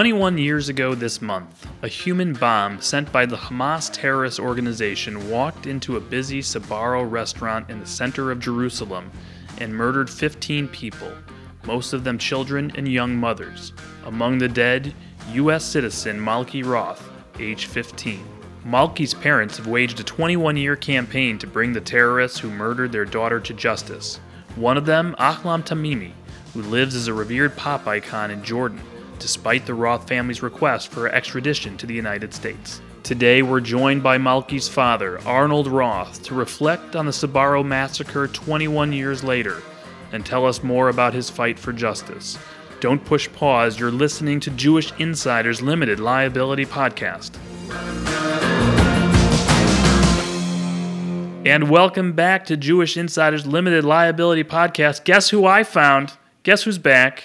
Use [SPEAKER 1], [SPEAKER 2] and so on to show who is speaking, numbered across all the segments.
[SPEAKER 1] 21 years ago this month, a human bomb sent by the Hamas terrorist organization walked into a busy Sbarro restaurant in the center of Jerusalem and murdered 15 people, most of them children and young mothers. Among the dead, U.S. citizen Malki Roth, age 15. Malki's parents have waged a 21 year campaign to bring the terrorists who murdered their daughter to justice. One of them, Ahlam Tamimi, who lives as a revered pop icon in Jordan despite the Roth family's request for extradition to the United States. Today, we're joined by Malki's father, Arnold Roth, to reflect on the Sbarro massacre 21 years later and tell us more about his fight for justice. Don't push pause, you're listening to Jewish Insiders Limited Liability Podcast. And welcome back to Jewish Insiders Limited Liability Podcast. Guess who I found? Guess who's back?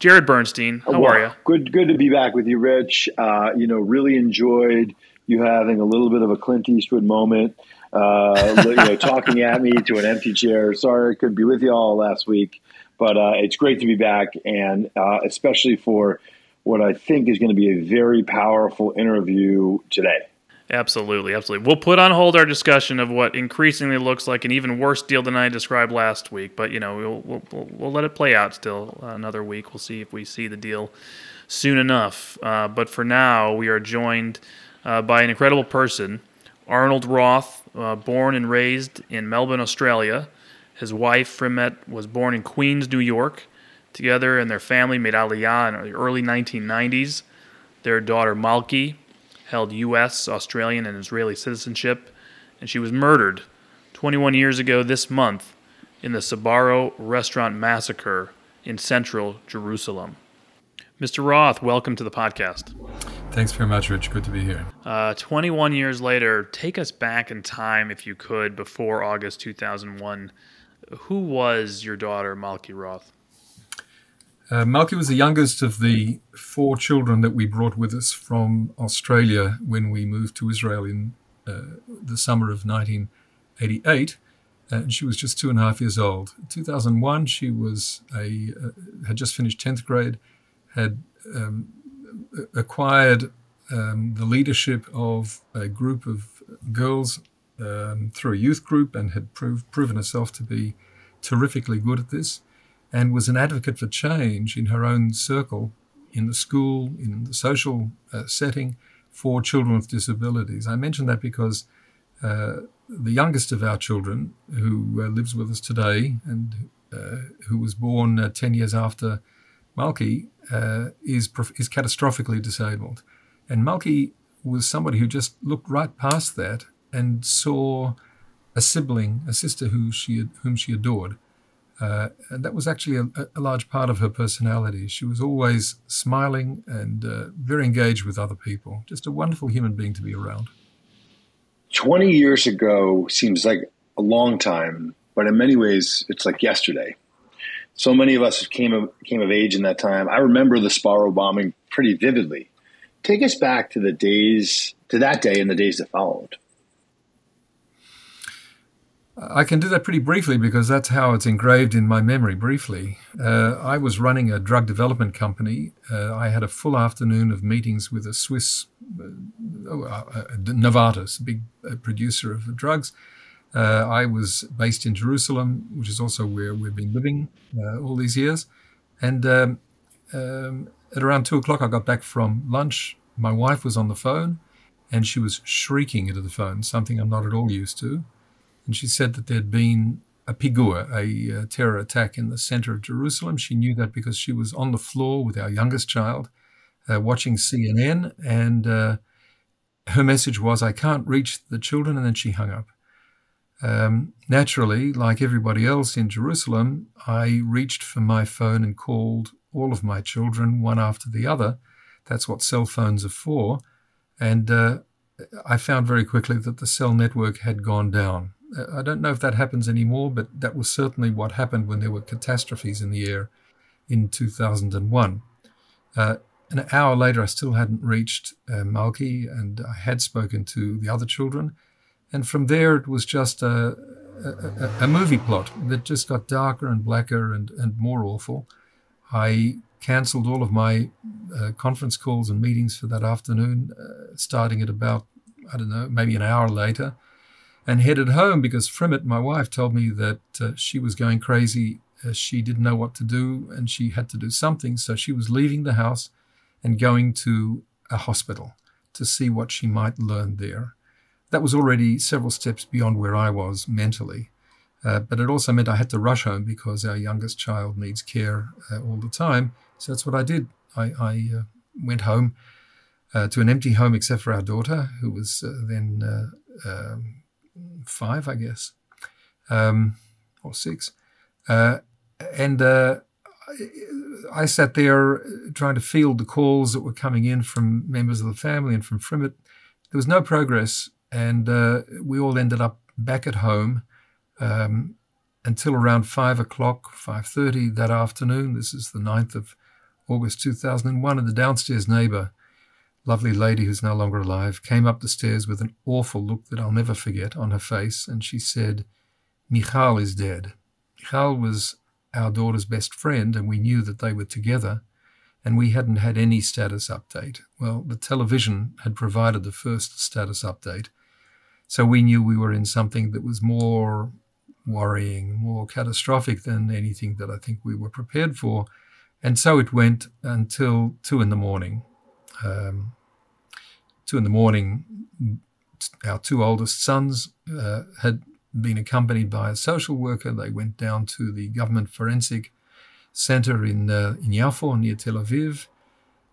[SPEAKER 1] Jarrod Bernstein, how well, are you?
[SPEAKER 2] Good, good to be back with you, Rich. Uh, you know, really enjoyed you having a little bit of a Clint Eastwood moment, uh, you know, talking at me to an empty chair. Sorry I couldn't be with you all last week, but uh, it's great to be back, and uh, especially for what I think is going to be a very powerful interview today.
[SPEAKER 1] Absolutely, absolutely. We'll put on hold our discussion of what increasingly looks like an even worse deal than I described last week. But you know, we'll we'll, we'll let it play out still another week. We'll see if we see the deal soon enough. Uh, but for now, we are joined uh, by an incredible person, Arnold Roth, uh, born and raised in Melbourne, Australia. His wife Frimet was born in Queens, New York. Together and their family made Aliyah in the early 1990s. Their daughter Malki held U.S., Australian, and Israeli citizenship, and she was murdered 21 years ago this month in the Sbarro restaurant massacre in central Jerusalem. Mr. Roth, welcome to the podcast.
[SPEAKER 3] Thanks very much, Rich. Good to be here.
[SPEAKER 1] Uh, 21 years later, take us back in time, if you could, before August 2001. Who was your daughter, Malki Roth?
[SPEAKER 3] Uh, Malki was the youngest of the four children that we brought with us from Australia when we moved to Israel in uh, the summer of 1988. Uh, and she was just two and a half years old. In 2001, she was a uh, had just finished 10th grade, had um, acquired um, the leadership of a group of girls um, through a youth group, and had proved, proven herself to be terrifically good at this and was an advocate for change in her own circle, in the school, in the social uh, setting for children with disabilities. I mention that because uh, the youngest of our children, who uh, lives with us today and uh, who was born uh, 10 years after Malki, uh, is, is catastrophically disabled. And Malki was somebody who just looked right past that and saw a sibling, a sister who she, whom she adored, uh, and that was actually a, a, large part of her personality. She was always smiling and uh, very engaged with other people. Just a wonderful human being to be around.
[SPEAKER 2] 20 years ago seems like a long time, but in many ways, it's like yesterday. So many of us came of, came of age in that time. I remember the Sbarro bombing pretty vividly. Take us back to the days, to that day and the days that followed.
[SPEAKER 3] I can do that pretty briefly because that's how it's engraved in my memory briefly. Uh, I was running a drug development company. Uh, I had a full afternoon of meetings with a Swiss, uh, oh, uh, uh Novartis, a big uh, producer of drugs. I was based in Jerusalem, which is also where we've been living all these years. And um, um, at around two o'clock, I got back from lunch. My wife was on the phone and she was shrieking into the phone, something I'm not at all used to and she said that there'd been a pigua, a, a terror attack in the center of Jerusalem. She knew that because she was on the floor with our youngest child uh, watching CNN, and uh, her message was, I can't reach the children, and then she hung up. Um, naturally, like everybody else in Jerusalem, I reached for my phone and called all of my children one after the other. That's what cell phones are for. And uh, I found very quickly that the cell network had gone down. I don't know if that happens anymore, but that was certainly what happened when there were catastrophes in the air in 2001. Uh, an hour later, I still hadn't reached uh, Malki, and I had spoken to the other children. And from there, it was just a, a, a, movie plot that just got darker and blacker and, and more awful. I cancelled all of my uh, conference calls and meetings for that afternoon, uh, starting at about, I don't know, maybe an hour later, and headed home because Frimet, my wife, told me that uh, she was going crazy. Uh, she didn't know what to do and she had to do something. So she was leaving the house and going to a hospital to see what she might learn there. That was already several steps beyond where I was mentally. Uh, but it also meant I had to rush home because our youngest child needs care uh, all the time. So that's what I did. I, I uh, went home uh, to an empty home except for our daughter, who was then um, five, I guess, um, or six. and I sat there trying to field the calls that were coming in from members of the family and from Frimet. There was no progress, and we all ended up back at home um, until around five o'clock, five thirty that afternoon. This is the 9th of August 2001, and the downstairs neighbor, lovely lady who's no longer alive, came up the stairs with an awful look that I'll never forget on her face, and she said, "Michal is dead." Michal was our daughter's best friend, and we knew that they were together, and we hadn't had any status update. Well, the television had provided the first status update, so we knew we were in something that was more worrying, more catastrophic than anything that I think we were prepared for. And so it went until two in the morning. Um, two in the morning, our two oldest sons uh, had been accompanied by a social worker. They went down to the government forensic center in uh, in Yafo near Tel Aviv,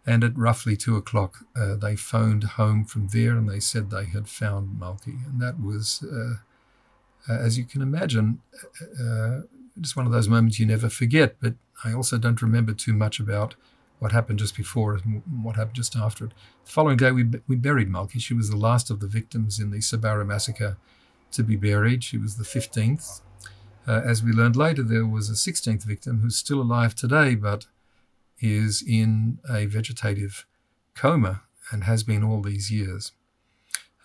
[SPEAKER 3] and at roughly two o'clock, uh, they phoned home from there, and they said they had found Malki, and that was uh, uh, as you can imagine, uh, it's one of those moments you never forget. But I also don't remember too much about what happened just before it and what happened just after it. The following day, we, we buried Malki. She was the last of the victims in the Sbarro massacre to be buried. She was the 15th. Uh, as we learned later, there was a 16th victim who's still alive today, but is in a vegetative coma and has been all these years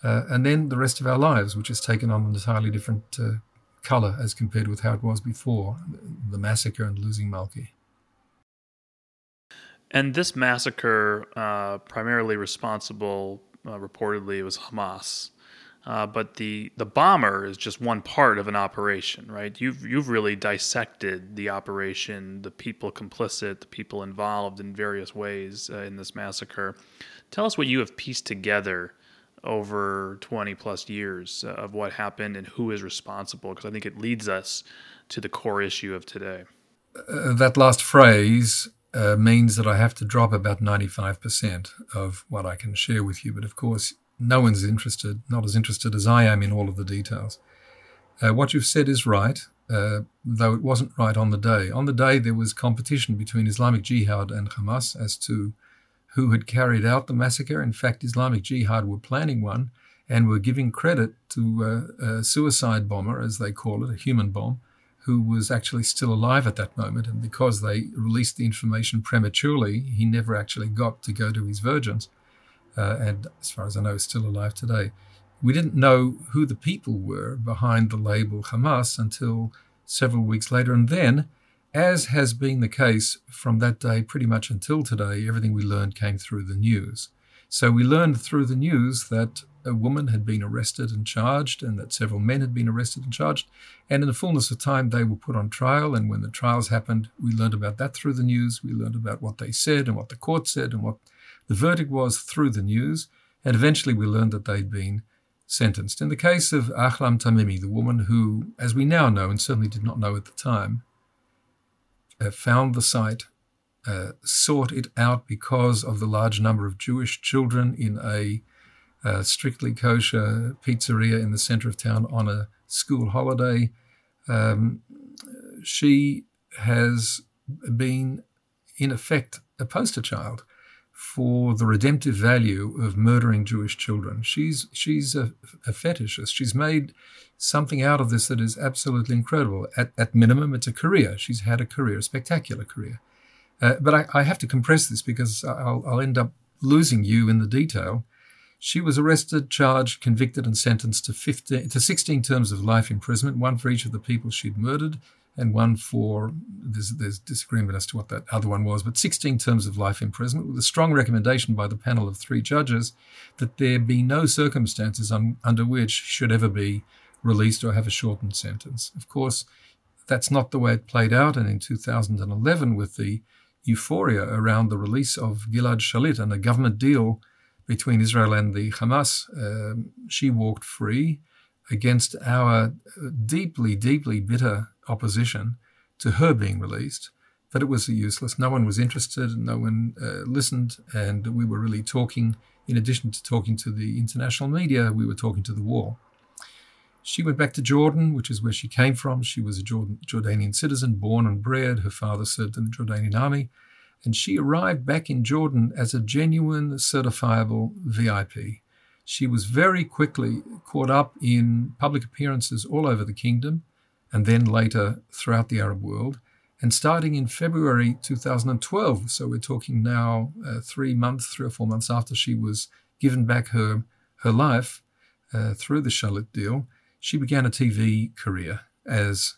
[SPEAKER 3] uh, and then the rest of our lives, which has taken on an entirely different uh, color as compared with how it was before the massacre and losing Malki.
[SPEAKER 1] And this massacre, uh, primarily responsible, uh, reportedly, was Hamas. Uh, but the, the bomber is just one part of an operation, right? You've you've really dissected the operation, the people complicit, the people involved in various ways uh, in this massacre. Tell us what you have pieced together over 20 plus years uh, of what happened and who is responsible because I think it leads us to the core issue of today.
[SPEAKER 3] Uh, that last phrase uh, means that I have to drop about 95% of what I can share with you. But of course, no one's interested, not as interested as I am in all of the details. Uh, what you've said is right, uh, though it wasn't right on the day. On the day, there was competition between Islamic Jihad and Hamas as to who had carried out the massacre. In fact, Islamic Jihad were planning one and were giving credit to a, a suicide bomber, as they call it, a human bomb, who was actually still alive at that moment. And because they released the information prematurely, he never actually got to go to his virgins. Uh, and as far as I know, is still alive today. We didn't know who the people were behind the label Hamas until several weeks later. And then as has been the case from that day pretty much until today, everything we learned came through the news. So we learned through the news that a woman had been arrested and charged, and that several men had been arrested and charged. And in the fullness of time, they were put on trial. And when the trials happened, we learned about that through the news. We learned about what they said and what the court said and what the verdict was through the news. And eventually, we learned that they'd been sentenced. In the case of Ahlam Tamimi, the woman who, as we now know, and certainly did not know at the time, uh, found the site, uh, sought it out because of the large number of Jewish children in a uh, strictly kosher pizzeria in the center of town on a school holiday. Um, she has been, in effect, a poster child for the redemptive value of murdering Jewish children. She's she's a, a, fetishist. She's made something out of this that is absolutely incredible. At, at minimum, it's a career. She's had a career, a spectacular career. Uh, but I, I, have to compress this because I'll, I'll end up losing you in the detail. She was arrested, charged, convicted, and sentenced to 15, to 16 terms of life imprisonment, one for each of the people she'd murdered. and one for there's, there's disagreement as to what that other one was, but 16 terms of life imprisonment with a strong recommendation by the panel of three judges that there be no circumstances un, under which she should ever be released or have a shortened sentence. Of course, that's not the way it played out, and in 2011, with the euphoria around the release of Gilad Shalit and a government deal between Israel and the Hamas, um, she walked free against our deeply, deeply bitter opposition to her being released, that it was useless. No one was interested, no one uh, listened, and we were really talking, in addition to talking to the international media, we were talking to the wall. She went back to Jordan, which is where she came from. She was a Jordan, Jordanian citizen, born and bred. Her father served in the Jordanian army. And she arrived back in Jordan as a genuine, certifiable VIP. She was very quickly caught up in public appearances all over the kingdom and then later throughout the Arab world. And starting in February 2012, so we're talking now uh, three months, three or four months after she was given back her, her life uh, through the Shalit deal, she began a TV career as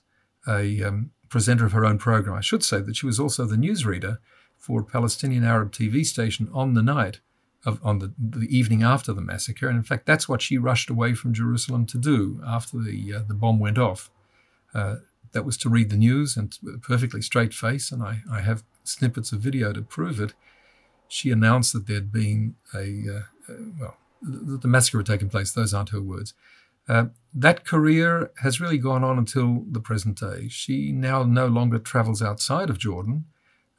[SPEAKER 3] a um, presenter of her own program. I should say that she was also the newsreader for a Palestinian Arab TV station on the night of, on the, the evening after the massacre. And in fact, that's what she rushed away from Jerusalem to do after the, uh, the bomb went off. Uh, that was to read the news and with a perfectly straight face, and I, I have snippets of video to prove it. She announced that there'd been a, uh, uh well, that the massacre had taken place. Those aren't her words. Uh, that career has really gone on until the present day. She now no longer travels outside of Jordan,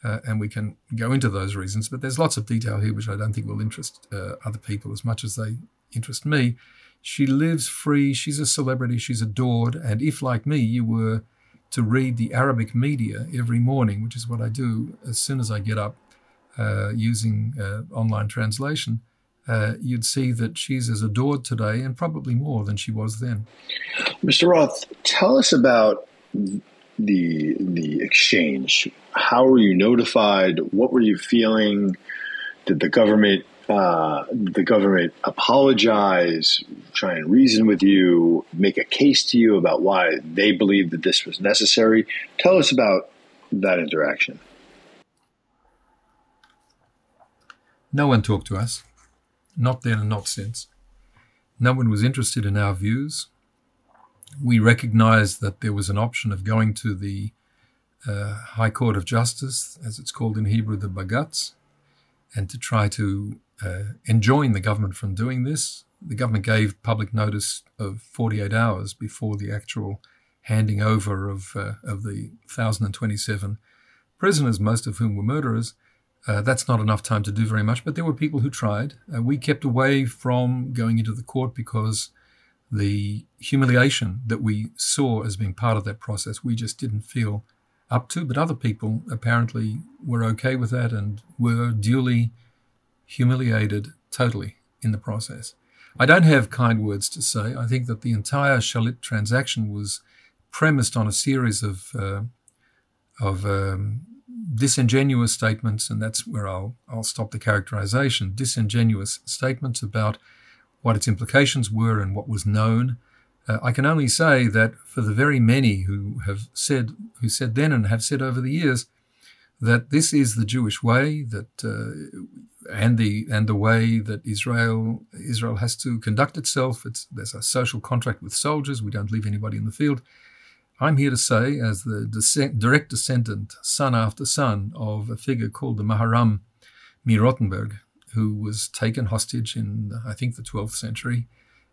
[SPEAKER 3] uh, and we can go into those reasons, but there's lots of detail here which I don't think will interest uh, other people as much as they interest me. She lives free, she's a celebrity, she's adored, and if, like me, you were to read the Arabic media every morning, which is what I do as soon as I get up uh, using uh, online translation, uh, you'd see that she's as adored today and probably more than she was then.
[SPEAKER 2] Mr. Roth, tell us about the the exchange. How were you notified? What were you feeling? Did the government uh, the government apologize, try and reason with you, make a case to you about why they believed that this was necessary? Tell us about that interaction.
[SPEAKER 3] No one talked to us not then and not since. No one was interested in our views. We recognized that there was an option of going to the uh, High Court of Justice, as it's called in Hebrew, the Bagatz, and to try to uh, enjoin the government from doing this. The government gave public notice of 48 hours before the actual handing over of, uh, of the 1,027 prisoners, most of whom were murderers, uh, that's not enough time to do very much, but there were people who tried. Uh, we kept away from going into the court because the humiliation that we saw as being part of that process, we just didn't feel up to. But other people apparently were okay with that and were duly humiliated totally in the process. I don't have kind words to say. I think that the entire Shalit transaction was premised on a series of uh, of um, disingenuous statements, and that's where I'll, I'll stop the characterization, disingenuous statements about what its implications were and what was known. Uh, I can only say that for the very many who have said, who said then and have said over the years, that this is the Jewish way, that uh, and the and the way that Israel Israel has to conduct itself. It's, there's a social contract with soldiers. We don't leave anybody in the field. I'm here to say, as the descent, direct descendant, son after son, of a figure called the Maharam Mi who was taken hostage in, I think, the 12th century,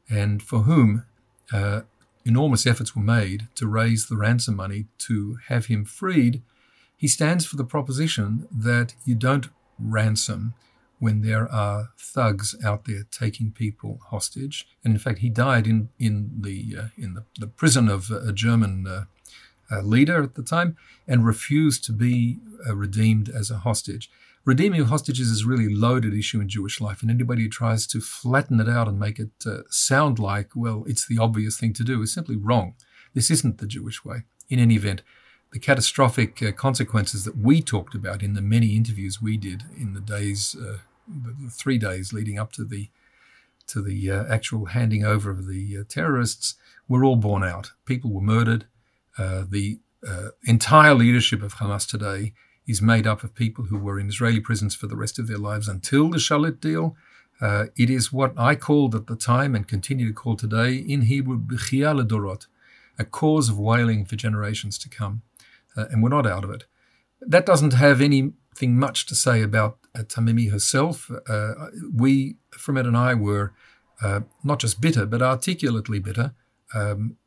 [SPEAKER 3] and for whom uh, enormous efforts were made to raise the ransom money to have him freed. He stands for the proposition that you don't ransom when there are thugs out there taking people hostage. And in fact, he died in in the uh, in the, the, prison of a German uh, uh, leader at the time, and refused to be uh, redeemed as a hostage. Redeeming hostages is a really loaded issue in Jewish life, and anybody who tries to flatten it out and make it uh, sound like, well, it's the obvious thing to do is simply wrong. This isn't the Jewish way. In any event, the catastrophic uh, consequences that we talked about in the many interviews we did in the days uh, the three days leading up to the to the uh, actual handing over of the uh, terrorists were all borne out. People were murdered. Uh, the uh, entire leadership of Hamas today is made up of people who were in Israeli prisons for the rest of their lives until the Shalit deal. Uh, it is what I called at the time and continue to call today in Hebrew, B'chia Dorot, a cause of wailing for generations to come. Uh, and we're not out of it. That doesn't have anything much to say about uh, Tamimi herself. Uh, we, Frimet and I, were uh, not just bitter, but articulately bitter. Um,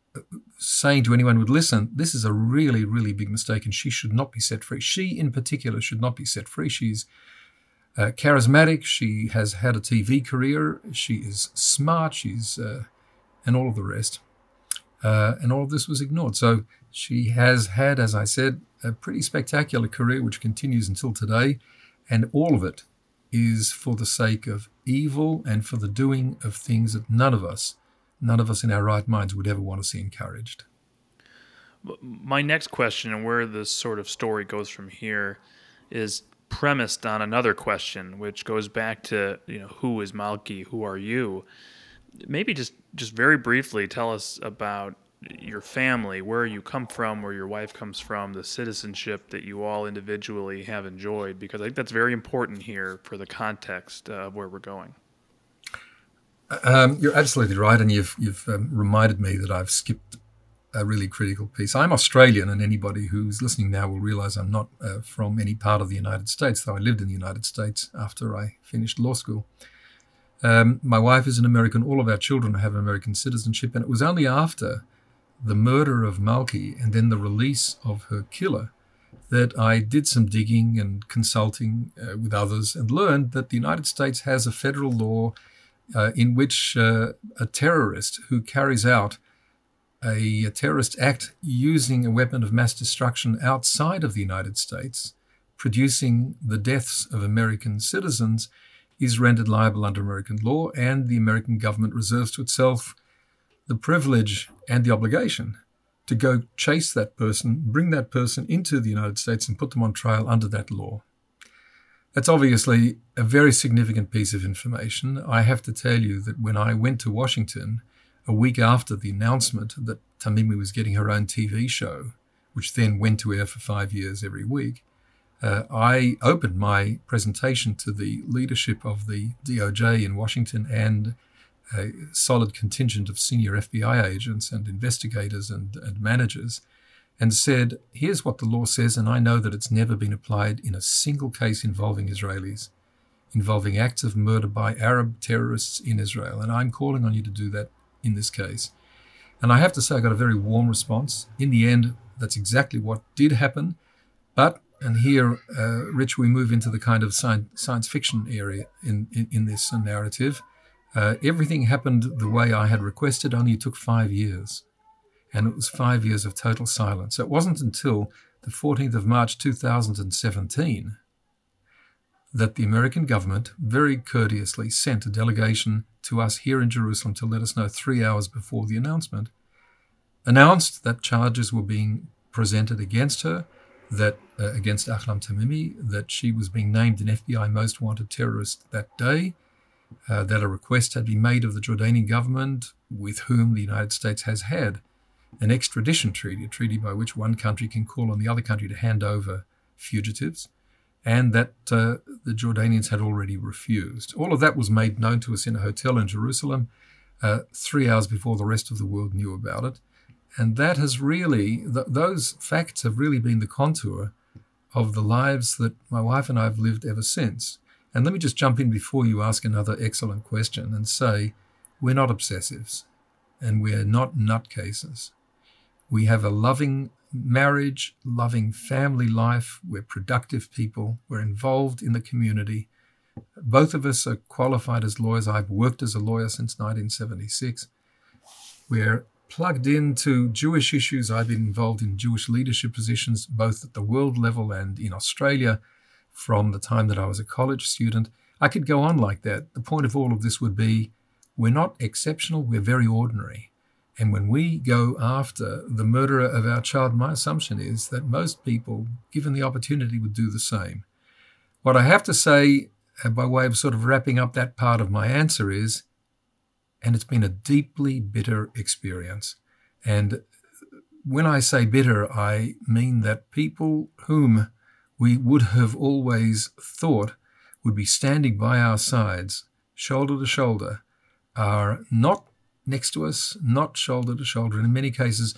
[SPEAKER 3] saying to anyone would listen, this is a really, really big mistake and she should not be set free. She, in particular, should not be set free. She's uh, charismatic. She has had a TV career. She is smart. She's, uh, and all of the rest. Uh, and all of this was ignored. So she has had, as I said, a pretty spectacular career, which continues until today. And all of it is for the sake of evil and for the doing of things that none of us none of us in our right minds would ever want to see encouraged.
[SPEAKER 1] My next question, and where this sort of story goes from here, is premised on another question, which goes back to you know who is Malki, who are you? Maybe just just very briefly tell us about your family, where you come from, where your wife comes from, the citizenship that you all individually have enjoyed, because I think that's very important here for the context of where we're going.
[SPEAKER 3] Um, you're absolutely right, and you've you've um, reminded me that I've skipped a really critical piece. I'm Australian, and anybody who's listening now will realize I'm not uh, from any part of the United States, though I lived in the United States after I finished law school. Um, my wife is an American. All of our children have American citizenship, and it was only after the murder of Malki and then the release of her killer that I did some digging and consulting uh, with others and learned that the United States has a federal law uh, in which uh, a terrorist who carries out a, a, terrorist act using a weapon of mass destruction outside of the United States, producing the deaths of American citizens, is rendered liable under American law, and the American government reserves to itself the privilege and the obligation to go chase that person, bring that person into the United States, and put them on trial under that law. That's obviously a very significant piece of information. I have to tell you that when I went to Washington a week after the announcement that Tamimi was getting her own TV show, which then went to air for five years every week, uh, I opened my presentation to the leadership of the DOJ in Washington and a solid contingent of senior FBI agents and investigators and, and managers and said, Here's what the law says, and I know that it's never been applied in a single case involving Israelis, involving acts of murder by Arab terrorists in Israel. And I'm calling on you to do that in this case. And I have to say, I got a very warm response. In the end, that's exactly what did happen. But, and here, uh, Rich, we move into the kind of science, science fiction area in, in, in this narrative. Uh, everything happened the way I had requested, only it took five years and it was five years of total silence. So It wasn't until the 14th of March 2017 that the American government very courteously sent a delegation to us here in Jerusalem to let us know three hours before the announcement, announced that charges were being presented against her, that uh, against Ahlam Tamimi, that she was being named an FBI most wanted terrorist that day, uh, that a request had been made of the Jordanian government with whom the United States has had an extradition treaty, a treaty by which one country can call on the other country to hand over fugitives, and that uh, the Jordanians had already refused. All of that was made known to us in a hotel in Jerusalem uh, three hours before the rest of the world knew about it. And that has really, th- those facts have really been the contour of the lives that my wife and I have lived ever since. And let me just jump in before you ask another excellent question and say, we're not obsessives and we're not nutcases. We have a loving marriage, loving family life. We're productive people. We're involved in the community. Both of us are qualified as lawyers. I've worked as a lawyer since 1976. We're plugged into Jewish issues. I've been involved in Jewish leadership positions, both at the world level and in Australia from the time that I was a college student. I could go on like that. The point of all of this would be we're not exceptional, we're very ordinary. And when we go after the murderer of our child, my assumption is that most people, given the opportunity, would do the same. What I have to say, uh, by way of sort of wrapping up that part of my answer, is and it's been a deeply bitter experience. And when I say bitter, I mean that people whom we would have always thought would be standing by our sides, shoulder to shoulder, are not next to us, not shoulder to shoulder, and in many cases,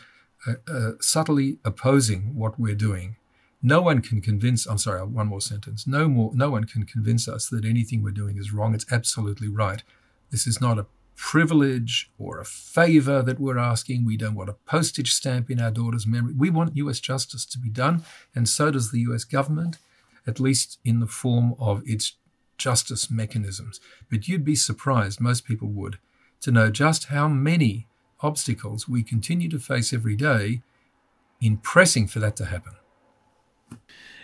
[SPEAKER 3] uh, uh, subtly opposing what we're doing. No one can convince. I'm sorry, one more sentence. No more. No one can convince us that anything we're doing is wrong. It's absolutely right. This is not a privilege or a favor that we're asking. We don't want a postage stamp in our daughter's memory. We want US justice to be done, and so does the US government, at least in the form of its justice mechanisms. But you'd be surprised, most people would, to know just how many obstacles we continue to face every day in pressing for that to happen.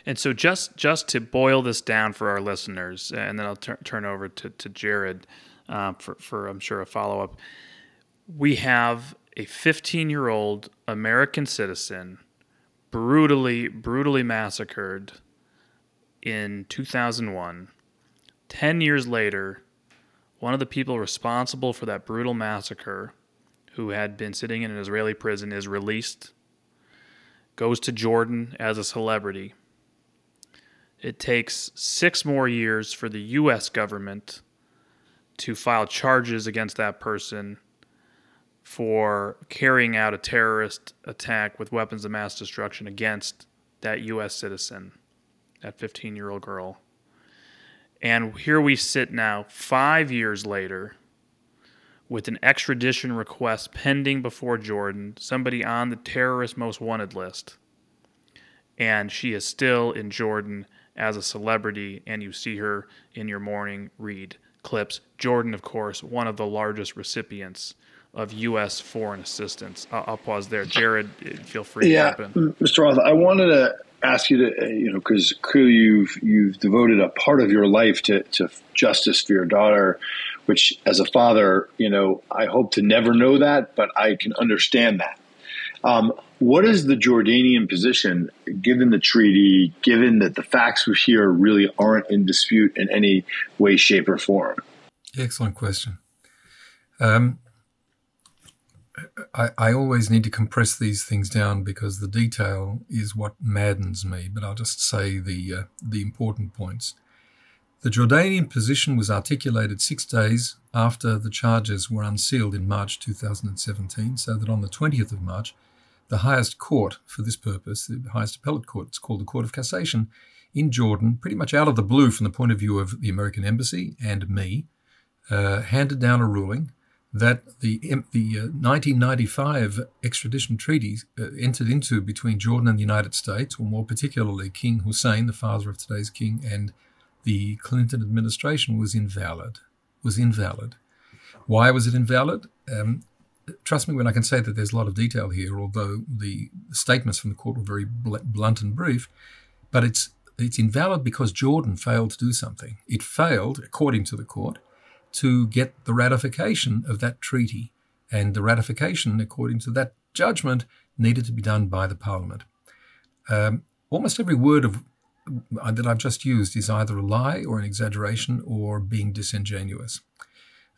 [SPEAKER 1] And so, just just to boil this down for our listeners, and then I'll tur- turn over to, to Jarrod uh, for, for, I'm sure, a follow up. We have a 15 year old American citizen brutally, brutally massacred in 2001. 10 years later, one of the people responsible for that brutal massacre, who had been sitting in an Israeli prison, is released, goes to Jordan as a celebrity. It takes six more years for the U.S. government to file charges against that person for carrying out a terrorist attack with weapons of mass destruction against that U.S. citizen, that 15 year old girl. And here we sit now, five years later, with an extradition request pending before Jordan, somebody on the terrorist most wanted list. And she is still in Jordan as a celebrity, and you see her in your morning read clips. Jordan, of course, one of the largest recipients of U.S. foreign assistance. I'll, I'll pause there. Jarrod, feel free
[SPEAKER 2] yeah. Mr. Roth, I wanted to ask you to, uh, you know, because clearly you've you've devoted a part of your life to, to justice for your daughter, which as a father, you know, I hope to never know that, but I can understand that. Um, what is the Jordanian position, given the treaty, given that the facts here really aren't in dispute in any way, shape, or form?
[SPEAKER 3] Excellent question. Um, I, I, always need to compress these things down because the detail is what maddens me, but I'll just say the, uh, the important points. The Jordanian position was articulated six days after the charges were unsealed in March 2017, so that on the 20th of March, the highest court for this purpose, the highest appellate court, it's called the Court of Cassation in Jordan, pretty much out of the blue from the point of view of the American embassy and me, uh, handed down a ruling that the the uh, 1995 extradition treaty uh, entered into between Jordan and the United States, or more particularly King Hussein, the father of today's king, and the Clinton administration, was invalid. Was invalid. Why was it invalid? Um, trust me when I can say that there's a lot of detail here, although the statements from the court were very blunt and brief. But it's it's invalid because Jordan failed to do something. It failed, according to the court, to get the ratification of that treaty, and the ratification, according to that judgment, needed to be done by the parliament. Um, almost every word of uh, that I've just used is either a lie or an exaggeration or being disingenuous.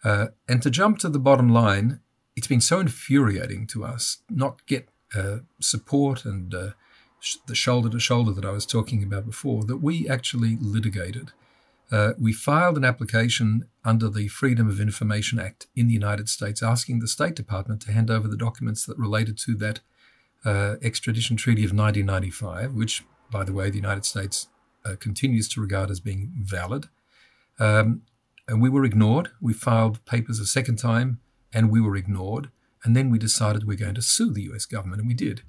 [SPEAKER 3] Uh, and to jump to the bottom line, it's been so infuriating to us not get uh, support and uh, sh- the shoulder to shoulder that I was talking about before that we actually litigated. Uh, we filed an application under the Freedom of Information Act in the United States asking the State Department to hand over the documents that related to that uh, extradition treaty of 1995, which, by the way, the United States uh, continues to regard as being valid. Um, and we were ignored. We filed papers a second time and we were ignored. And then we decided we we're going to sue the US government, and we did.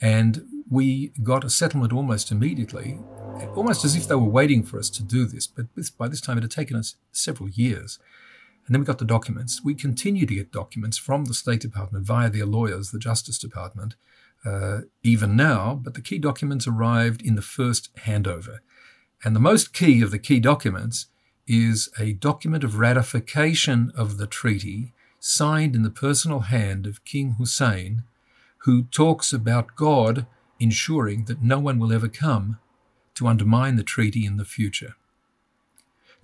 [SPEAKER 3] And we got a settlement almost immediately, almost as if they were waiting for us to do this. But by this time, it had taken us several years. And then we got the documents. We continue to get documents from the State Department via their lawyers, the Justice Department, uh, even now. But the key documents arrived in the first handover. And the most key of the key documents is a document of ratification of the treaty signed in the personal hand of King Hussein, who talks about God ensuring that no one will ever come to undermine the treaty in the future.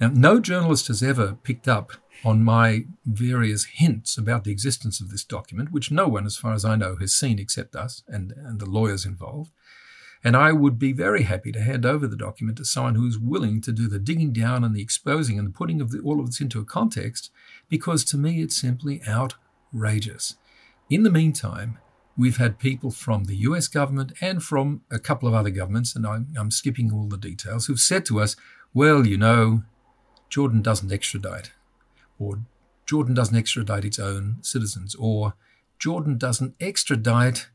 [SPEAKER 3] Now, no journalist has ever picked up on my various hints about the existence of this document, which no one, as far as I know, has seen except us and, and the lawyers involved. And I would be very happy to hand over the document to someone who's willing to do the digging down and the exposing and the putting of the, all of this into a context, because to me it's simply outrageous. In the meantime, we've had people from the US government and from a couple of other governments, and I'm, I'm skipping all the details, who've said to us, well, you know, Jordan doesn't extradite, or Jordan doesn't extradite its own citizens, or Jordan doesn't extradite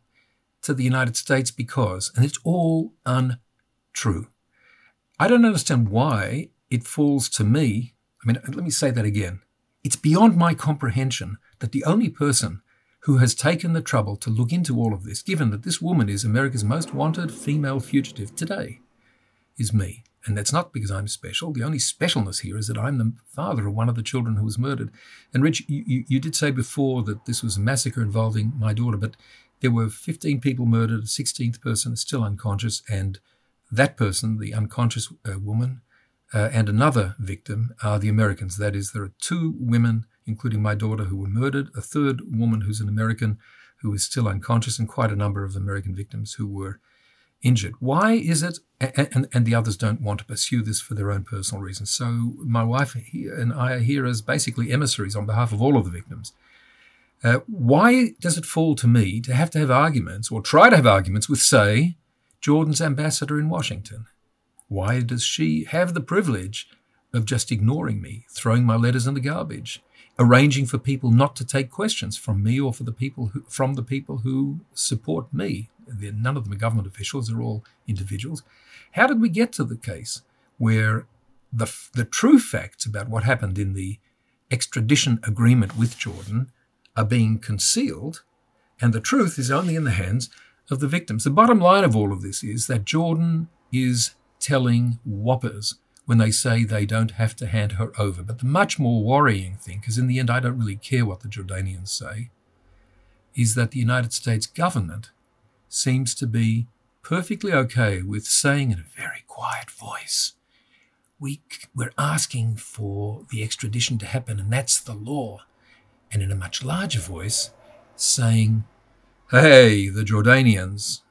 [SPEAKER 3] to the United States because, and it's all untrue. I don't understand why it falls to me. I mean, let me say that again. It's beyond my comprehension that the only person who has taken the trouble to look into all of this, given that this woman is America's most wanted female fugitive today, is me. And that's not because I'm special. The only specialness here is that I'm the father of one of the children who was murdered. And Rich, you, you, did say before that this was a massacre involving my daughter, but there were 15 people murdered, a 16th person is still unconscious, and that person, the unconscious uh, woman, uh, and another victim are the Americans. That is, there are two women, including my daughter, who were murdered, a third woman who's an American who is still unconscious, and quite a number of American victims who were injured. Why is it, and, and the others don't want to pursue this for their own personal reasons? So my wife and I are here as basically emissaries on behalf of all of the victims. Uh, why does it fall to me to have to have arguments or try to have arguments with, say, Jordan's ambassador in Washington? Why does she have the privilege of just ignoring me, throwing my letters in the garbage, arranging for people not to take questions from me or for the people who, from the people who support me? They're, none of them are government officials; they're all individuals. How did we get to the case where the the true facts about what happened in the extradition agreement with Jordan are being concealed, and the truth is only in the hands of the victims. The bottom line of all of this is that Jordan is telling whoppers when they say they don't have to hand her over. But the much more worrying thing, because in the end I don't really care what the Jordanians say, is that the United States government seems to be perfectly okay with saying in a very quiet voice, we, we're asking for the extradition to happen, and that's the law and in a much larger voice, saying, Hey, the Jordanians,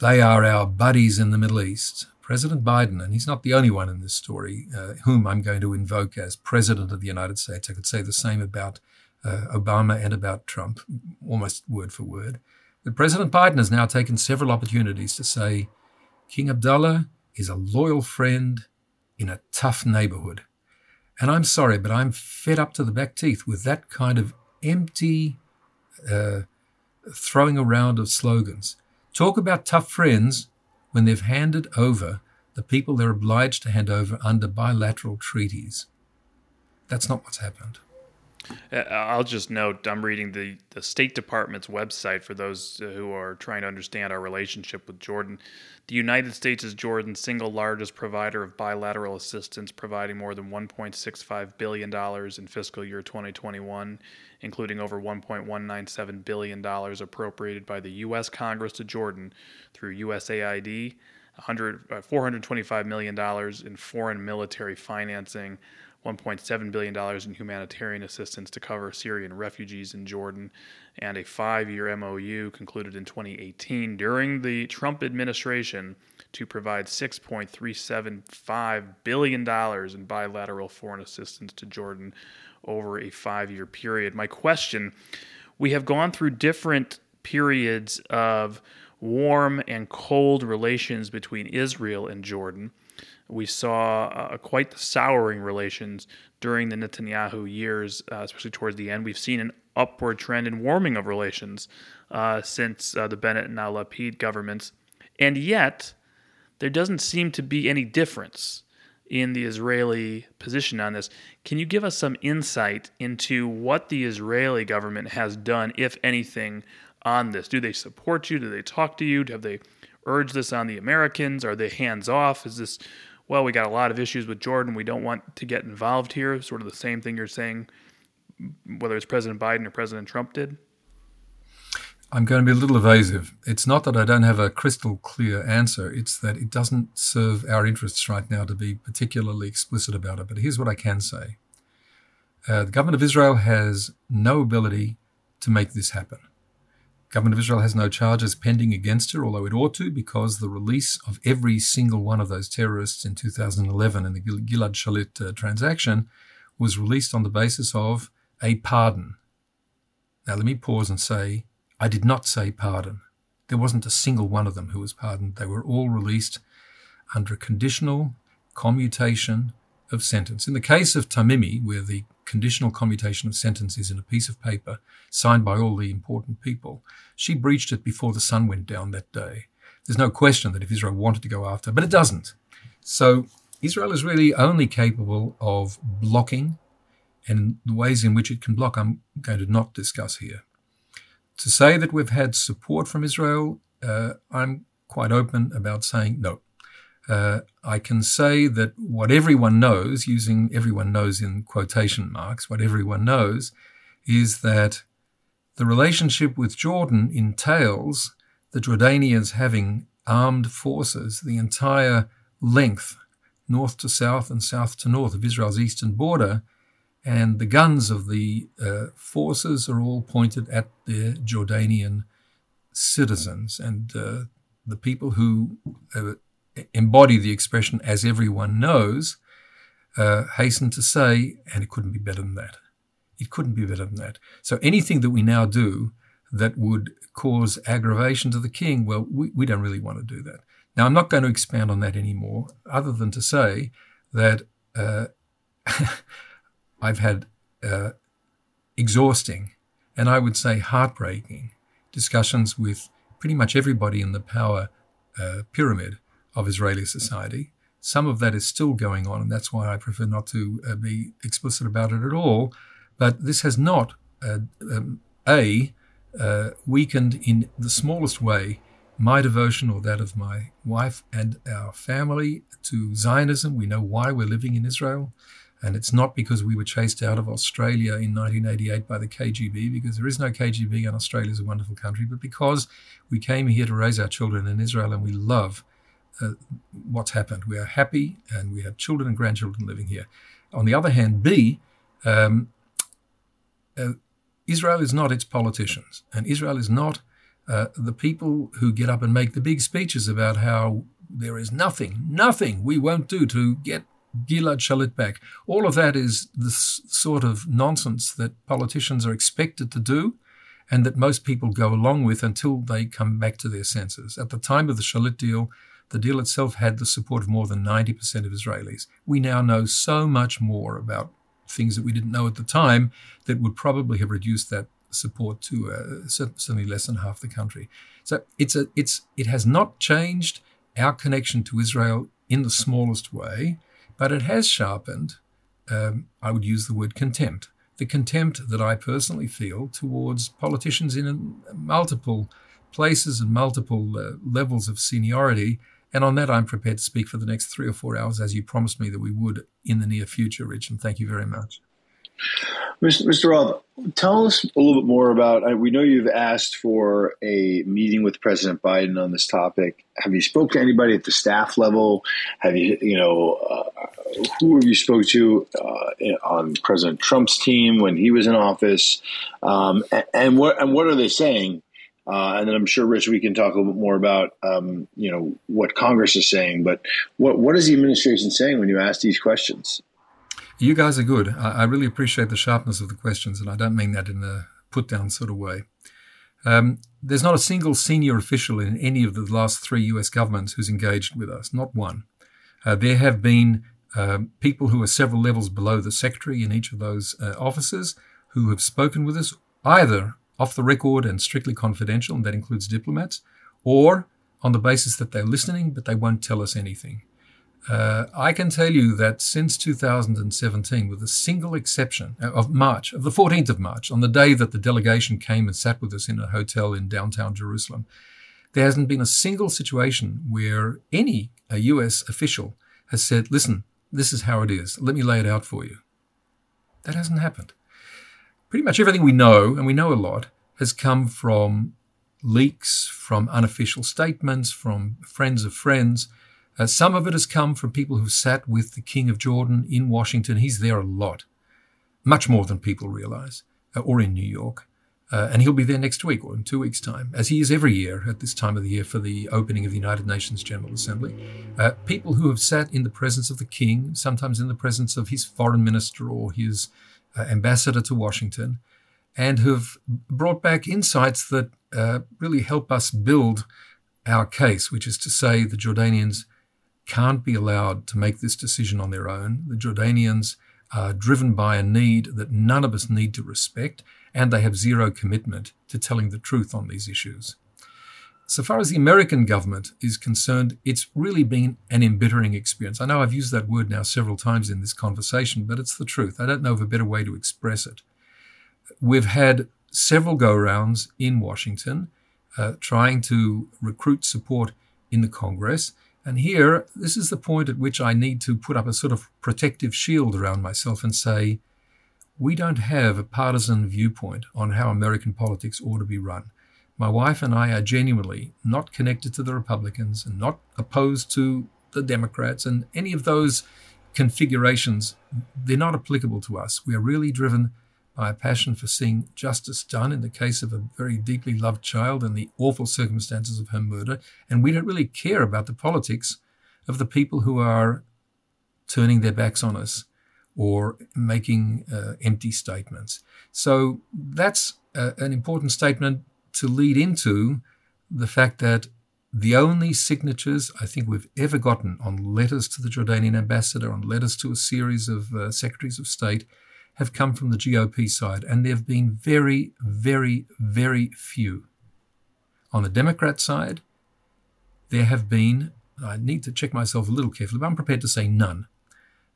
[SPEAKER 3] they are our buddies in the Middle East. President Biden, and he's not the only one in this story, uh, whom I'm going to invoke as President of the United States. I could say the same about uh, Obama and about Trump, almost word for word. But President Biden has now taken several opportunities to say King Abdullah is a loyal friend in a tough neighborhood. And I'm sorry, but I'm fed up to the back teeth with that kind of empty uh, throwing around of slogans. Talk about tough friends when they've handed over the people they're obliged to hand over under bilateral treaties. That's not what's happened.
[SPEAKER 1] Uh, I'll just note I'm reading the, the State Department's website for those uh, who are trying to understand our relationship with Jordan. The United States is Jordan's single largest provider of bilateral assistance, providing more than $1.65 billion in fiscal year 2021, including over $1.197 billion appropriated by the U.S. Congress to Jordan through USAID, $100, $425 million in foreign military financing $1.7 billion in humanitarian assistance to cover Syrian refugees in Jordan, and a five year MOU concluded in 2018 during the Trump administration to provide $6.375 billion in bilateral foreign assistance to Jordan over a five year period. My question we have gone through different periods of warm and cold relations between Israel and Jordan. We saw uh, quite the souring relations during the Netanyahu years, uh, especially towards the end. We've seen an upward trend in warming of relations uh, since uh, the Bennett and now Lapid governments. And yet, there doesn't seem to be any difference in the Israeli position on this. Can you give us some insight into what the Israeli government has done, if anything, on this? Do they support you? Do they talk to you? Have they urged this on the Americans? Are they hands off? Is this well, we got a lot of issues with Jordan. We don't want to get involved here. Sort of the same thing you're saying, whether it's President Biden or President Trump did?
[SPEAKER 3] I'm going to be a little evasive. It's not that I don't have a crystal clear answer, it's that it doesn't serve our interests right now to be particularly explicit about it. But here's what I can say Uh, the government of Israel has no ability to make this happen. Government of Israel has no charges pending against her, although it ought to, because the release of every single one of those terrorists in 2011 in the Gilad Shalit uh, transaction was released on the basis of a pardon. Now, let me pause and say, I did not say pardon. There wasn't a single one of them who was pardoned. They were all released under a conditional commutation of sentence. In the case of Tamimi, where the conditional commutation of sentences in a piece of paper signed by all the important people. She breached it before the sun went down that day. There's no question that if Israel wanted to go after, but it doesn't. So Israel is really only capable of blocking, and the ways in which it can block, I'm going to not discuss here. To say that we've had support from Israel, uh, I'm quite open about saying no uh, I can say that what everyone knows, using everyone knows in quotation marks, what everyone knows is that the relationship with Jordan entails the Jordanians having armed forces the entire length, north to south and south to north of Israel's eastern border, and the guns of the uh, forces are all pointed at their Jordanian citizens. And uh, the people who uh, embody the expression as everyone knows, uh, hasten to say, and it couldn't be better than that. It couldn't be better than that. So anything that we now do that would cause aggravation to the king, well, we, we don't really want to do that. Now, I'm not going to expand on that anymore, other than to say that uh, I've had uh, exhausting and I would say heartbreaking discussions with pretty much everybody in the power uh, pyramid of Israeli society. Some of that is still going on, and that's why I prefer not to uh, be explicit about it at all. But this has not, uh, um, A, uh, weakened in the smallest way my devotion or that of my wife and our family to Zionism. We know why we're living in Israel. And it's not because we were chased out of Australia in 1988 by the KGB, because there is no KGB and Australia is a wonderful country, but because we came here to raise our children in Israel and we love uh, what's happened. We are happy and we have children and grandchildren living here. On the other hand, B, um, uh, Israel is not its politicians, and Israel is not uh, the people who get up and make the big speeches about how there is nothing, nothing we won't do to get Gilad Shalit back. All of that is the sort of nonsense that politicians are expected to do and that most people go along with until they come back to their senses. At the time of the Shalit deal, the deal itself had the support of more than 90% of Israelis. We now know so much more about things that we didn't know at the time that would probably have reduced that support to uh, certainly less than half the country. So it's a it's it has not changed our connection to Israel in the smallest way, but it has sharpened. Um, I would use the word contempt. The contempt that I personally feel towards politicians in multiple places and multiple uh, levels of seniority and on that, I'm prepared to speak for the next three or four hours, as you promised me that we would in the near future, Rich. And thank you very much.
[SPEAKER 2] Mr. Roth, tell us a little bit more about. We know you've asked for a meeting with President Biden on this topic. Have you spoke to anybody at the staff level? Have you, you know, uh, who have you spoke to uh, on President Trump's team when he was in office? Um, and, and, what and what are they saying uh, and then I'm sure, Rich, we can talk a little bit more about um, you know what Congress is saying. But what what is the administration saying when you ask these questions?
[SPEAKER 3] You guys are good. I, I really appreciate the sharpness of the questions, and I don't mean that in a put down sort of way. Um, there's not a single senior official in any of the last three U.S. governments who's engaged with us. Not one. Uh, there have been uh, people who are several levels below the secretary in each of those uh, offices who have spoken with us either off the record and strictly confidential, and that includes diplomats, or on the basis that they're listening, but they won't tell us anything. Uh, I can tell you that since 2017, with a single exception uh, of March, of the 14th of March, on the day that the delegation came and sat with us in a hotel in downtown Jerusalem, there hasn't been a single situation where any US official has said, listen, this is how it is. Let me lay it out for you. That hasn't happened pretty much everything we know, and we know a lot, has come from leaks, from unofficial statements, from friends of friends. Uh, some of it has come from people who sat with the King of Jordan in Washington. He's there a lot. much more than people realize, uh, or in New York. Uh, and he'll be there next week or in two weeks' time, as he is every year at this time of the year for the opening of the United Nations General Assembly. Uh, people who have sat in the presence of the king, sometimes in the presence of his foreign minister or his ambassador to Washington, and who've brought back insights that uh, really help us build our case, which is to say the Jordanians can't be allowed to make this decision on their own. The Jordanians are driven by a need that none of us need to respect, and they have zero commitment to telling the truth on these issues. So far as the American government is concerned, it's really been an embittering experience. I know I've used that word now several times in this conversation, but it's the truth. I don't know of a better way to express it. We've had several go rounds in Washington uh, trying to recruit support in the Congress. And here, this is the point at which I need to put up a sort of protective shield around myself and say, we don't have a partisan viewpoint on how American politics ought to be run. My wife and I are genuinely not connected to the Republicans and not opposed to the Democrats and any of those configurations. They're not applicable to us. We are really driven by a passion for seeing justice done in the case of a very deeply loved child and the awful circumstances of her murder. And we don't really care about the politics of the people who are turning their backs on us or making uh, empty statements. So that's uh, an important statement to lead into the fact that the only signatures I think we've ever gotten on letters to the Jordanian ambassador, on letters to a series of uh, secretaries of state, have come from the GOP side, and there have been very, very, very few. On the Democrat side, there have been, I need to check myself a little carefully, but I'm prepared to say none.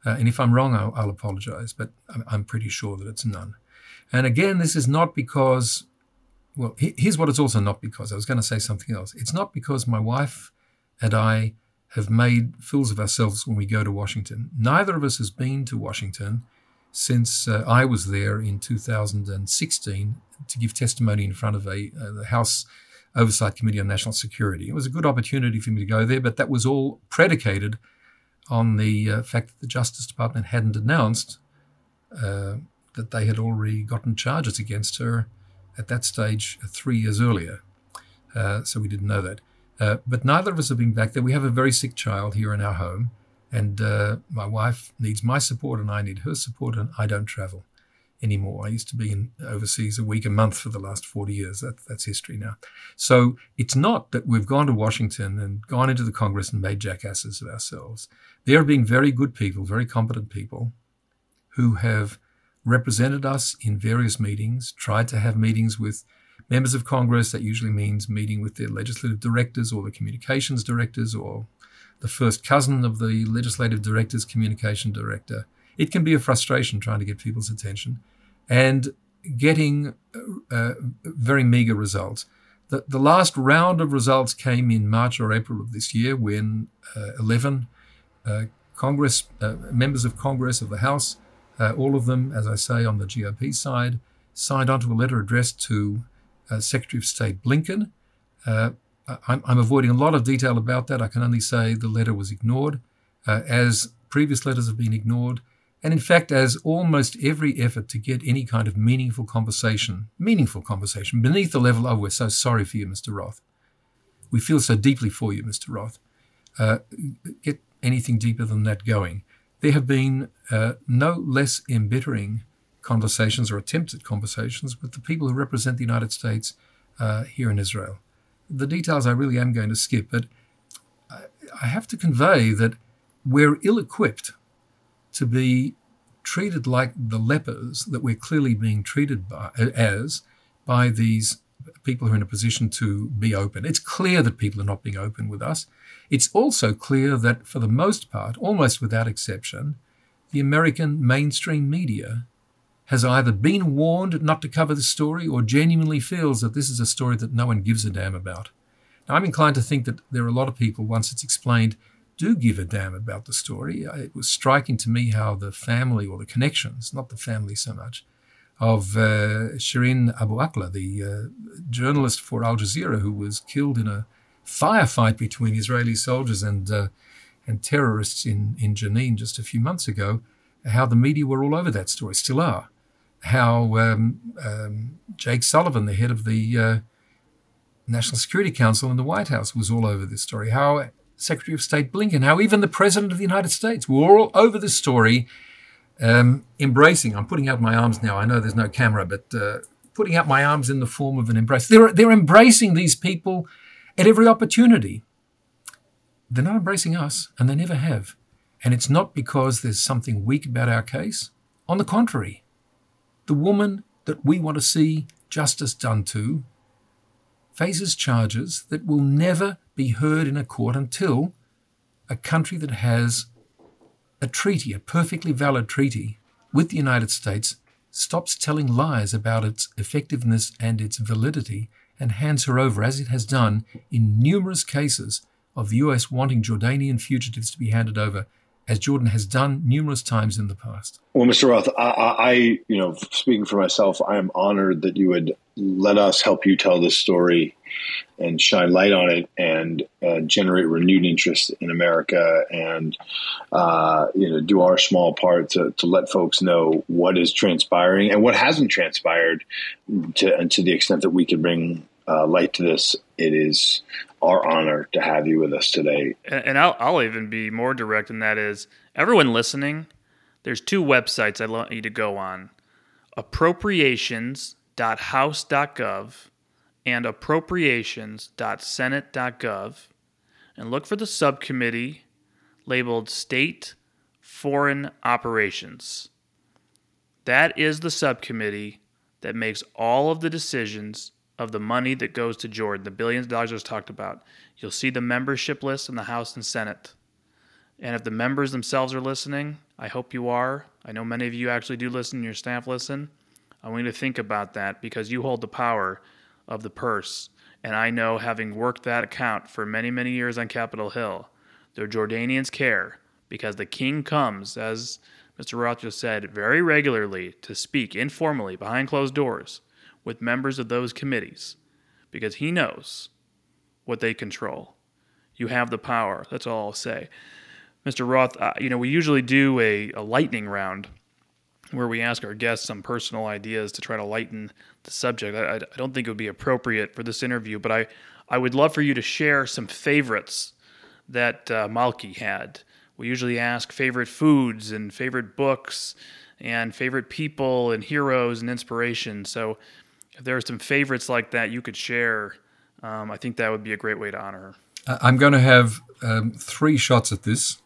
[SPEAKER 3] Uh, and if I'm wrong, I'll, I'll apologize, but I'm, I'm, pretty sure that it's none. And again, this is not because, well, here's what it's also not because. I was going to say something else. It's not because my wife and I have made fools of ourselves when we go to Washington. Neither of us has been to Washington since uh, I was there in 2016 to give testimony in front of a uh, the House Oversight Committee on National Security. It was a good opportunity for me to go there, but that was all predicated on the uh, fact that the Justice Department hadn't announced uh, that they had already gotten charges against her at that stage uh, three years earlier. Uh, so we didn't know that. but neither of us have been back there. We have a very sick child here in our home. And uh, my wife needs my support and I need her support, and I don't travel anymore. I used to be in overseas a week, a month for the last 40 years. That, that's history now. So it's not that we've gone to Washington and gone into the Congress and made jackasses of ourselves. There have been very good people, very competent people who have represented us in various meetings, tried to have meetings with members of Congress. That usually means meeting with their legislative directors or the communications directors or the first cousin of the legislative director's communication director. It can be a frustration trying to get people's attention and getting uh, very meager results. The, the last round of results came in March or April of this year when uh, 11 uh, Congress uh, members of Congress of the House, uh, all of them, as I say, on the GOP side, signed onto a letter addressed to uh, Secretary of State Blinken I'm, I'm, avoiding a lot of detail about that. I can only say the letter was ignored, uh, as previous letters have been ignored, and in fact, as almost every effort to get any kind of meaningful conversation, meaningful conversation, beneath the level of, we're so sorry for you, Mr. Roth. We feel so deeply for you, Mr. Roth. Uh, get anything deeper than that going. There have been uh, no less embittering conversations or attempts at conversations with the people who represent the United States uh, here in Israel. The details I really am going to skip, but I have to convey that we're ill equipped to be treated like the lepers that we're clearly being treated by, as by these people who are in a position to be open. It's clear that people are not being open with us. It's also clear that, for the most part, almost without exception, the American mainstream media has either been warned not to cover the story or genuinely feels that this is a story that no one gives a damn about. Now, I'm inclined to think that there are a lot of people, once it's explained, do give a damn about the story. It was striking to me how the family or the connections, not the family so much, of uh, Shireen Abu Akleh, the uh, journalist for Al Jazeera who was killed in a firefight between Israeli soldiers and uh, and terrorists in, in Jenin just a few months ago, how the media were all over that story, still are. how um, um, Jake Sullivan, the head of the uh, National Security Council in the White House, was all over this story. How Secretary of State Blinken, how even the President of the United States were all over this story, um, embracing. I'm putting out my arms now. I know there's no camera, but uh, putting out my arms in the form of an embrace. They're, they're embracing these people at every opportunity. They're not embracing us, and they never have. And it's not because there's something weak about our case. On the contrary, the woman that we want to see justice done to faces charges that will never be heard in a court until a country that has a treaty, a perfectly valid treaty with the United States, stops telling lies about its effectiveness and its validity and hands her over, as it has done in numerous cases of the US wanting Jordanian fugitives to be handed over as Jordan has done numerous times in the past.
[SPEAKER 2] Well, Mr. Roth, I, I, you know, speaking for myself, I am honored that you would let us help you tell this story and shine light on it and uh, generate renewed interest in America and, uh, you know, do our small part to, to let folks know what is transpiring and what hasn't transpired to, and to the extent that we can bring uh, light to this. It is our honor to have you with us today.
[SPEAKER 1] And, and I'll, I'll even be more direct, and that is everyone listening, there's two websites I want you to go on appropriations.house.gov and appropriations.senate.gov and look for the subcommittee labeled State Foreign Operations. That is the subcommittee that makes all of the decisions of the money that goes to Jordan, the billions of dollars I just talked about. You'll see the membership list in the House and Senate. And if the members themselves are listening, I hope you are. I know many of you actually do listen, your staff listen. I want you to think about that because you hold the power of the purse. And I know, having worked that account for many, many years on Capitol Hill, the Jordanians care because the king comes, as Mr. Roth just said, very regularly to speak informally behind closed doors with members of those committees because he knows what they control. You have the power. That's all I'll say. Mr. Roth, uh, you know, we usually do a, a lightning round where we ask our guests some personal ideas to try to lighten the subject. I, I, don't think it would be appropriate for this interview, but I, I would love for you to share some favorites that uh, Malki had. We usually ask favorite foods and favorite books and favorite people and heroes and inspiration. So if there are some favorites like that you could share, um, I think that would be a great way to honor her.
[SPEAKER 3] I'm going to have um, three shots at this.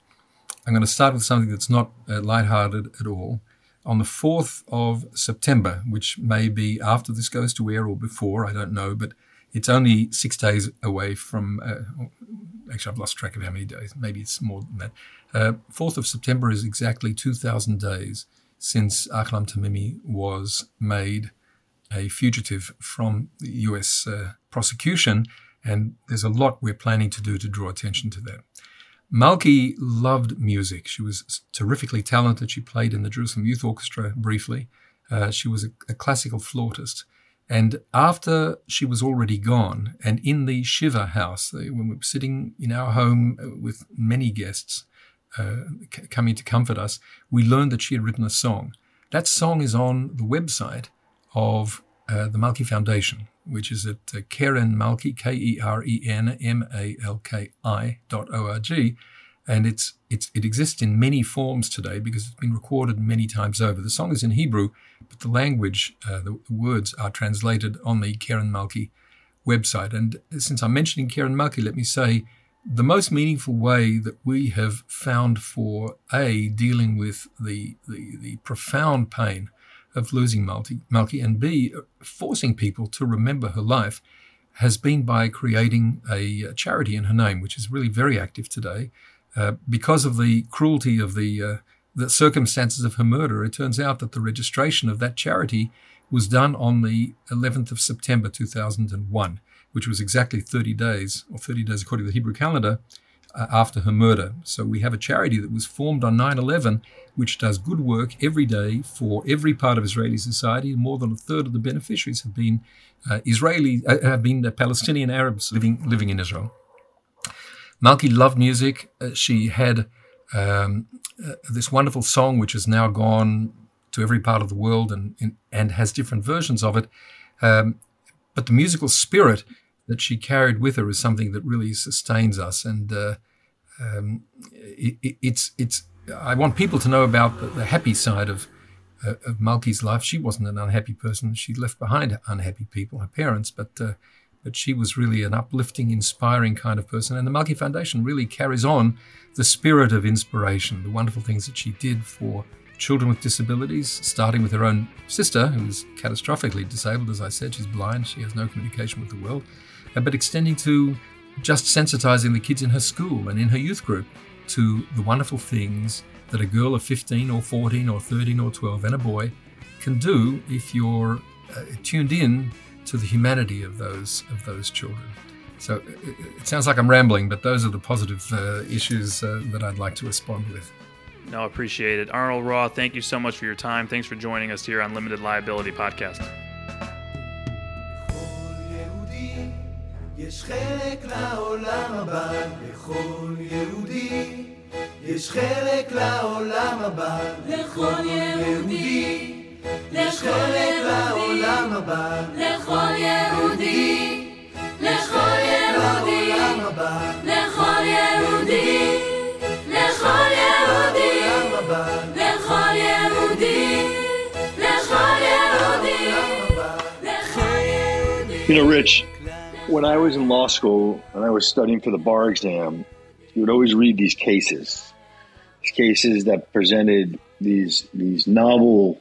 [SPEAKER 3] I'm going to start with something that's not uh, lighthearted at all. On the 4th of September, which may be after this goes to air or before, I don't know, but it's only six days away from. Uh, actually, I've lost track of how many days. Maybe it's more than that. Uh, 4th of September is exactly 2,000 days since Ahlam Tamimi was made a fugitive from the US uh, prosecution, and there's a lot we're planning to do to draw attention to that. Malki loved music. She was terrifically talented. She played in the Jerusalem Youth Orchestra briefly. Uh, she was a, a, classical flautist. And after she was already gone, and in the Shiva house, when we were sitting in our home uh, with many guests uh, coming to comfort us, we learned that she had written a song. That song is on the website of uh, the Malki Foundation, which is at uh, Keren Malki, K E R E N M A L K I dot O R G. And it's, it's, it exists in many forms today because it's been recorded many times over. The song is in Hebrew, but the language, uh, the, words are translated on the Keren Malki website. And since I'm mentioning Keren Malki, let me say the most meaningful way that we have found for A, dealing with the, the, the profound pain of losing Malki, and B, forcing people to remember her life has been by creating a charity in her name, which is really very active today. Uh, because of the cruelty of the, uh, the circumstances of her murder, it turns out that the registration of that charity was done on the 11th of September 2001, which was exactly 30 days, or 30 days according to the Hebrew calendar, uh, after her murder. So we have a charity that was formed on 9 11, which does good work every day for every part of Israeli society. More than a third of the beneficiaries have been uh, Israeli, uh, have been Palestinian Arabs living living in Israel. Malki loved music. Uh, she had um, uh, this wonderful song, which has now gone to every part of the world and and has different versions of it. Um, but the musical spirit that she carried with her is something that really sustains us, and uh, um, it, it's it's. I want people to know about the, the happy side of uh, of Malki's life. She wasn't an unhappy person. She left behind unhappy people, her parents, but uh, but she was really an uplifting, inspiring kind of person. And the Malki Foundation really carries on the spirit of inspiration, the wonderful things that she did for children with disabilities, starting with her own sister, who was catastrophically disabled. As I said, she's blind, she has no communication with the world, but extending to just sensitizing the kids in her school and in her youth group to the wonderful things that a girl of 15 or 14 or 13 or 12 and a boy can do if you're uh, tuned in to the humanity of those of those children. So it, it sounds like I'm rambling, but those are the positive uh, issues uh, that I'd like to respond with.
[SPEAKER 1] No, appreciate it. Arnold Roth, thank you so much for your time. Thanks for joining us here on Limited Liability Podcast. יש חלק לעולם הבא, לכל יהודי. יש חלק לעולם הבא, לכל יהודי. יש חלק לעולם הבא, לכל יהודי. לכל יהודי. לכל יהודי. לכל יהודי. לכל יהודי. לכל יהודי.
[SPEAKER 2] You know, Rich, when I was in law school and I was studying for the bar exam, you would always read these cases, these cases that presented these these novel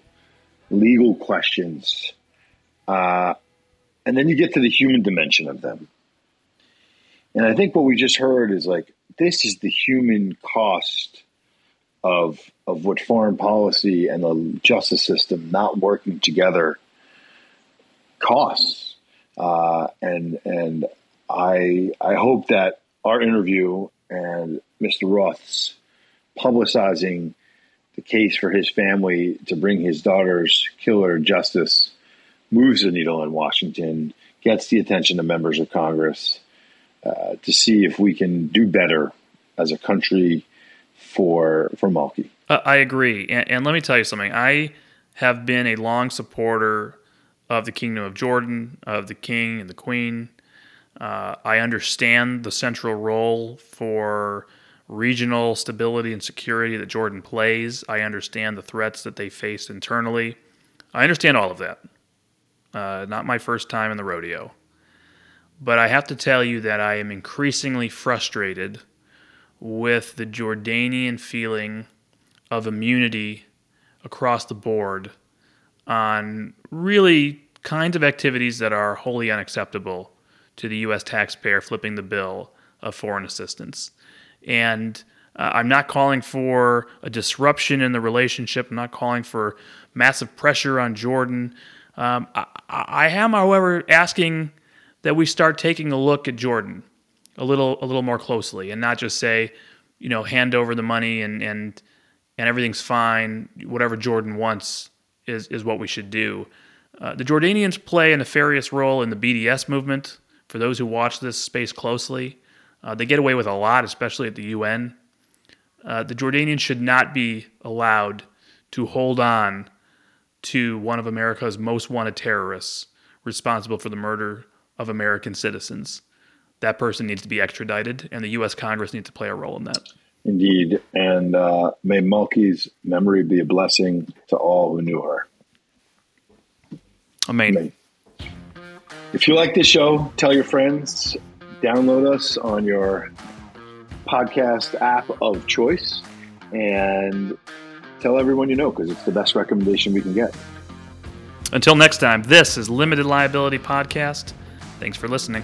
[SPEAKER 2] legal questions, uh, and then you get to the human dimension of them. And I think what we just heard is like this is the human cost of of what foreign policy and the justice system not working together costs uh, and and I I hope that our interview and Mr. Roth's publicizing the case for his family to bring his daughter's killer justice moves the needle in Washington, gets the attention of members of Congress uh, to see if we can do better as a country for for Malki.
[SPEAKER 1] Uh, I agree, and, and let me tell you something. I have been a long supporter of the Kingdom of Jordan, of the King and the Queen. Uh, I understand the central role for regional stability and security that Jordan plays. I understand the threats that they face internally. I understand all of that. Uh, not my first time in the rodeo. But I have to tell you that I am increasingly frustrated with the Jordanian feeling of immunity across the board on really kinds of activities that are wholly unacceptable to the U.S. taxpayer flipping the bill of foreign assistance. And uh, I'm not calling for a disruption in the relationship. I'm not calling for massive pressure on Jordan. Um, I, I am, however, asking that we start taking a look at Jordan a little a little more closely and not just say, you know, hand over the money and and and everything's fine. Whatever Jordan wants is is what we should do. Uh, the Jordanians play a nefarious role in the BDS movement. For those who watch this space closely, uh, they get away with a lot, especially at the UN. Uh, the Jordanians should not be allowed to hold on to one of America's most wanted terrorists responsible for the murder of American citizens. That person needs to be extradited, and the U.S. Congress needs to play a role in that.
[SPEAKER 2] Indeed. And uh, may Malki's memory be a blessing to all who knew her.
[SPEAKER 1] Amen. Amen.
[SPEAKER 2] If you like this show, tell your friends, download us on your podcast app of choice, and tell everyone you know because it's the best recommendation we can get.
[SPEAKER 1] Until next time, this is Limited Liability Podcast. Thanks for listening.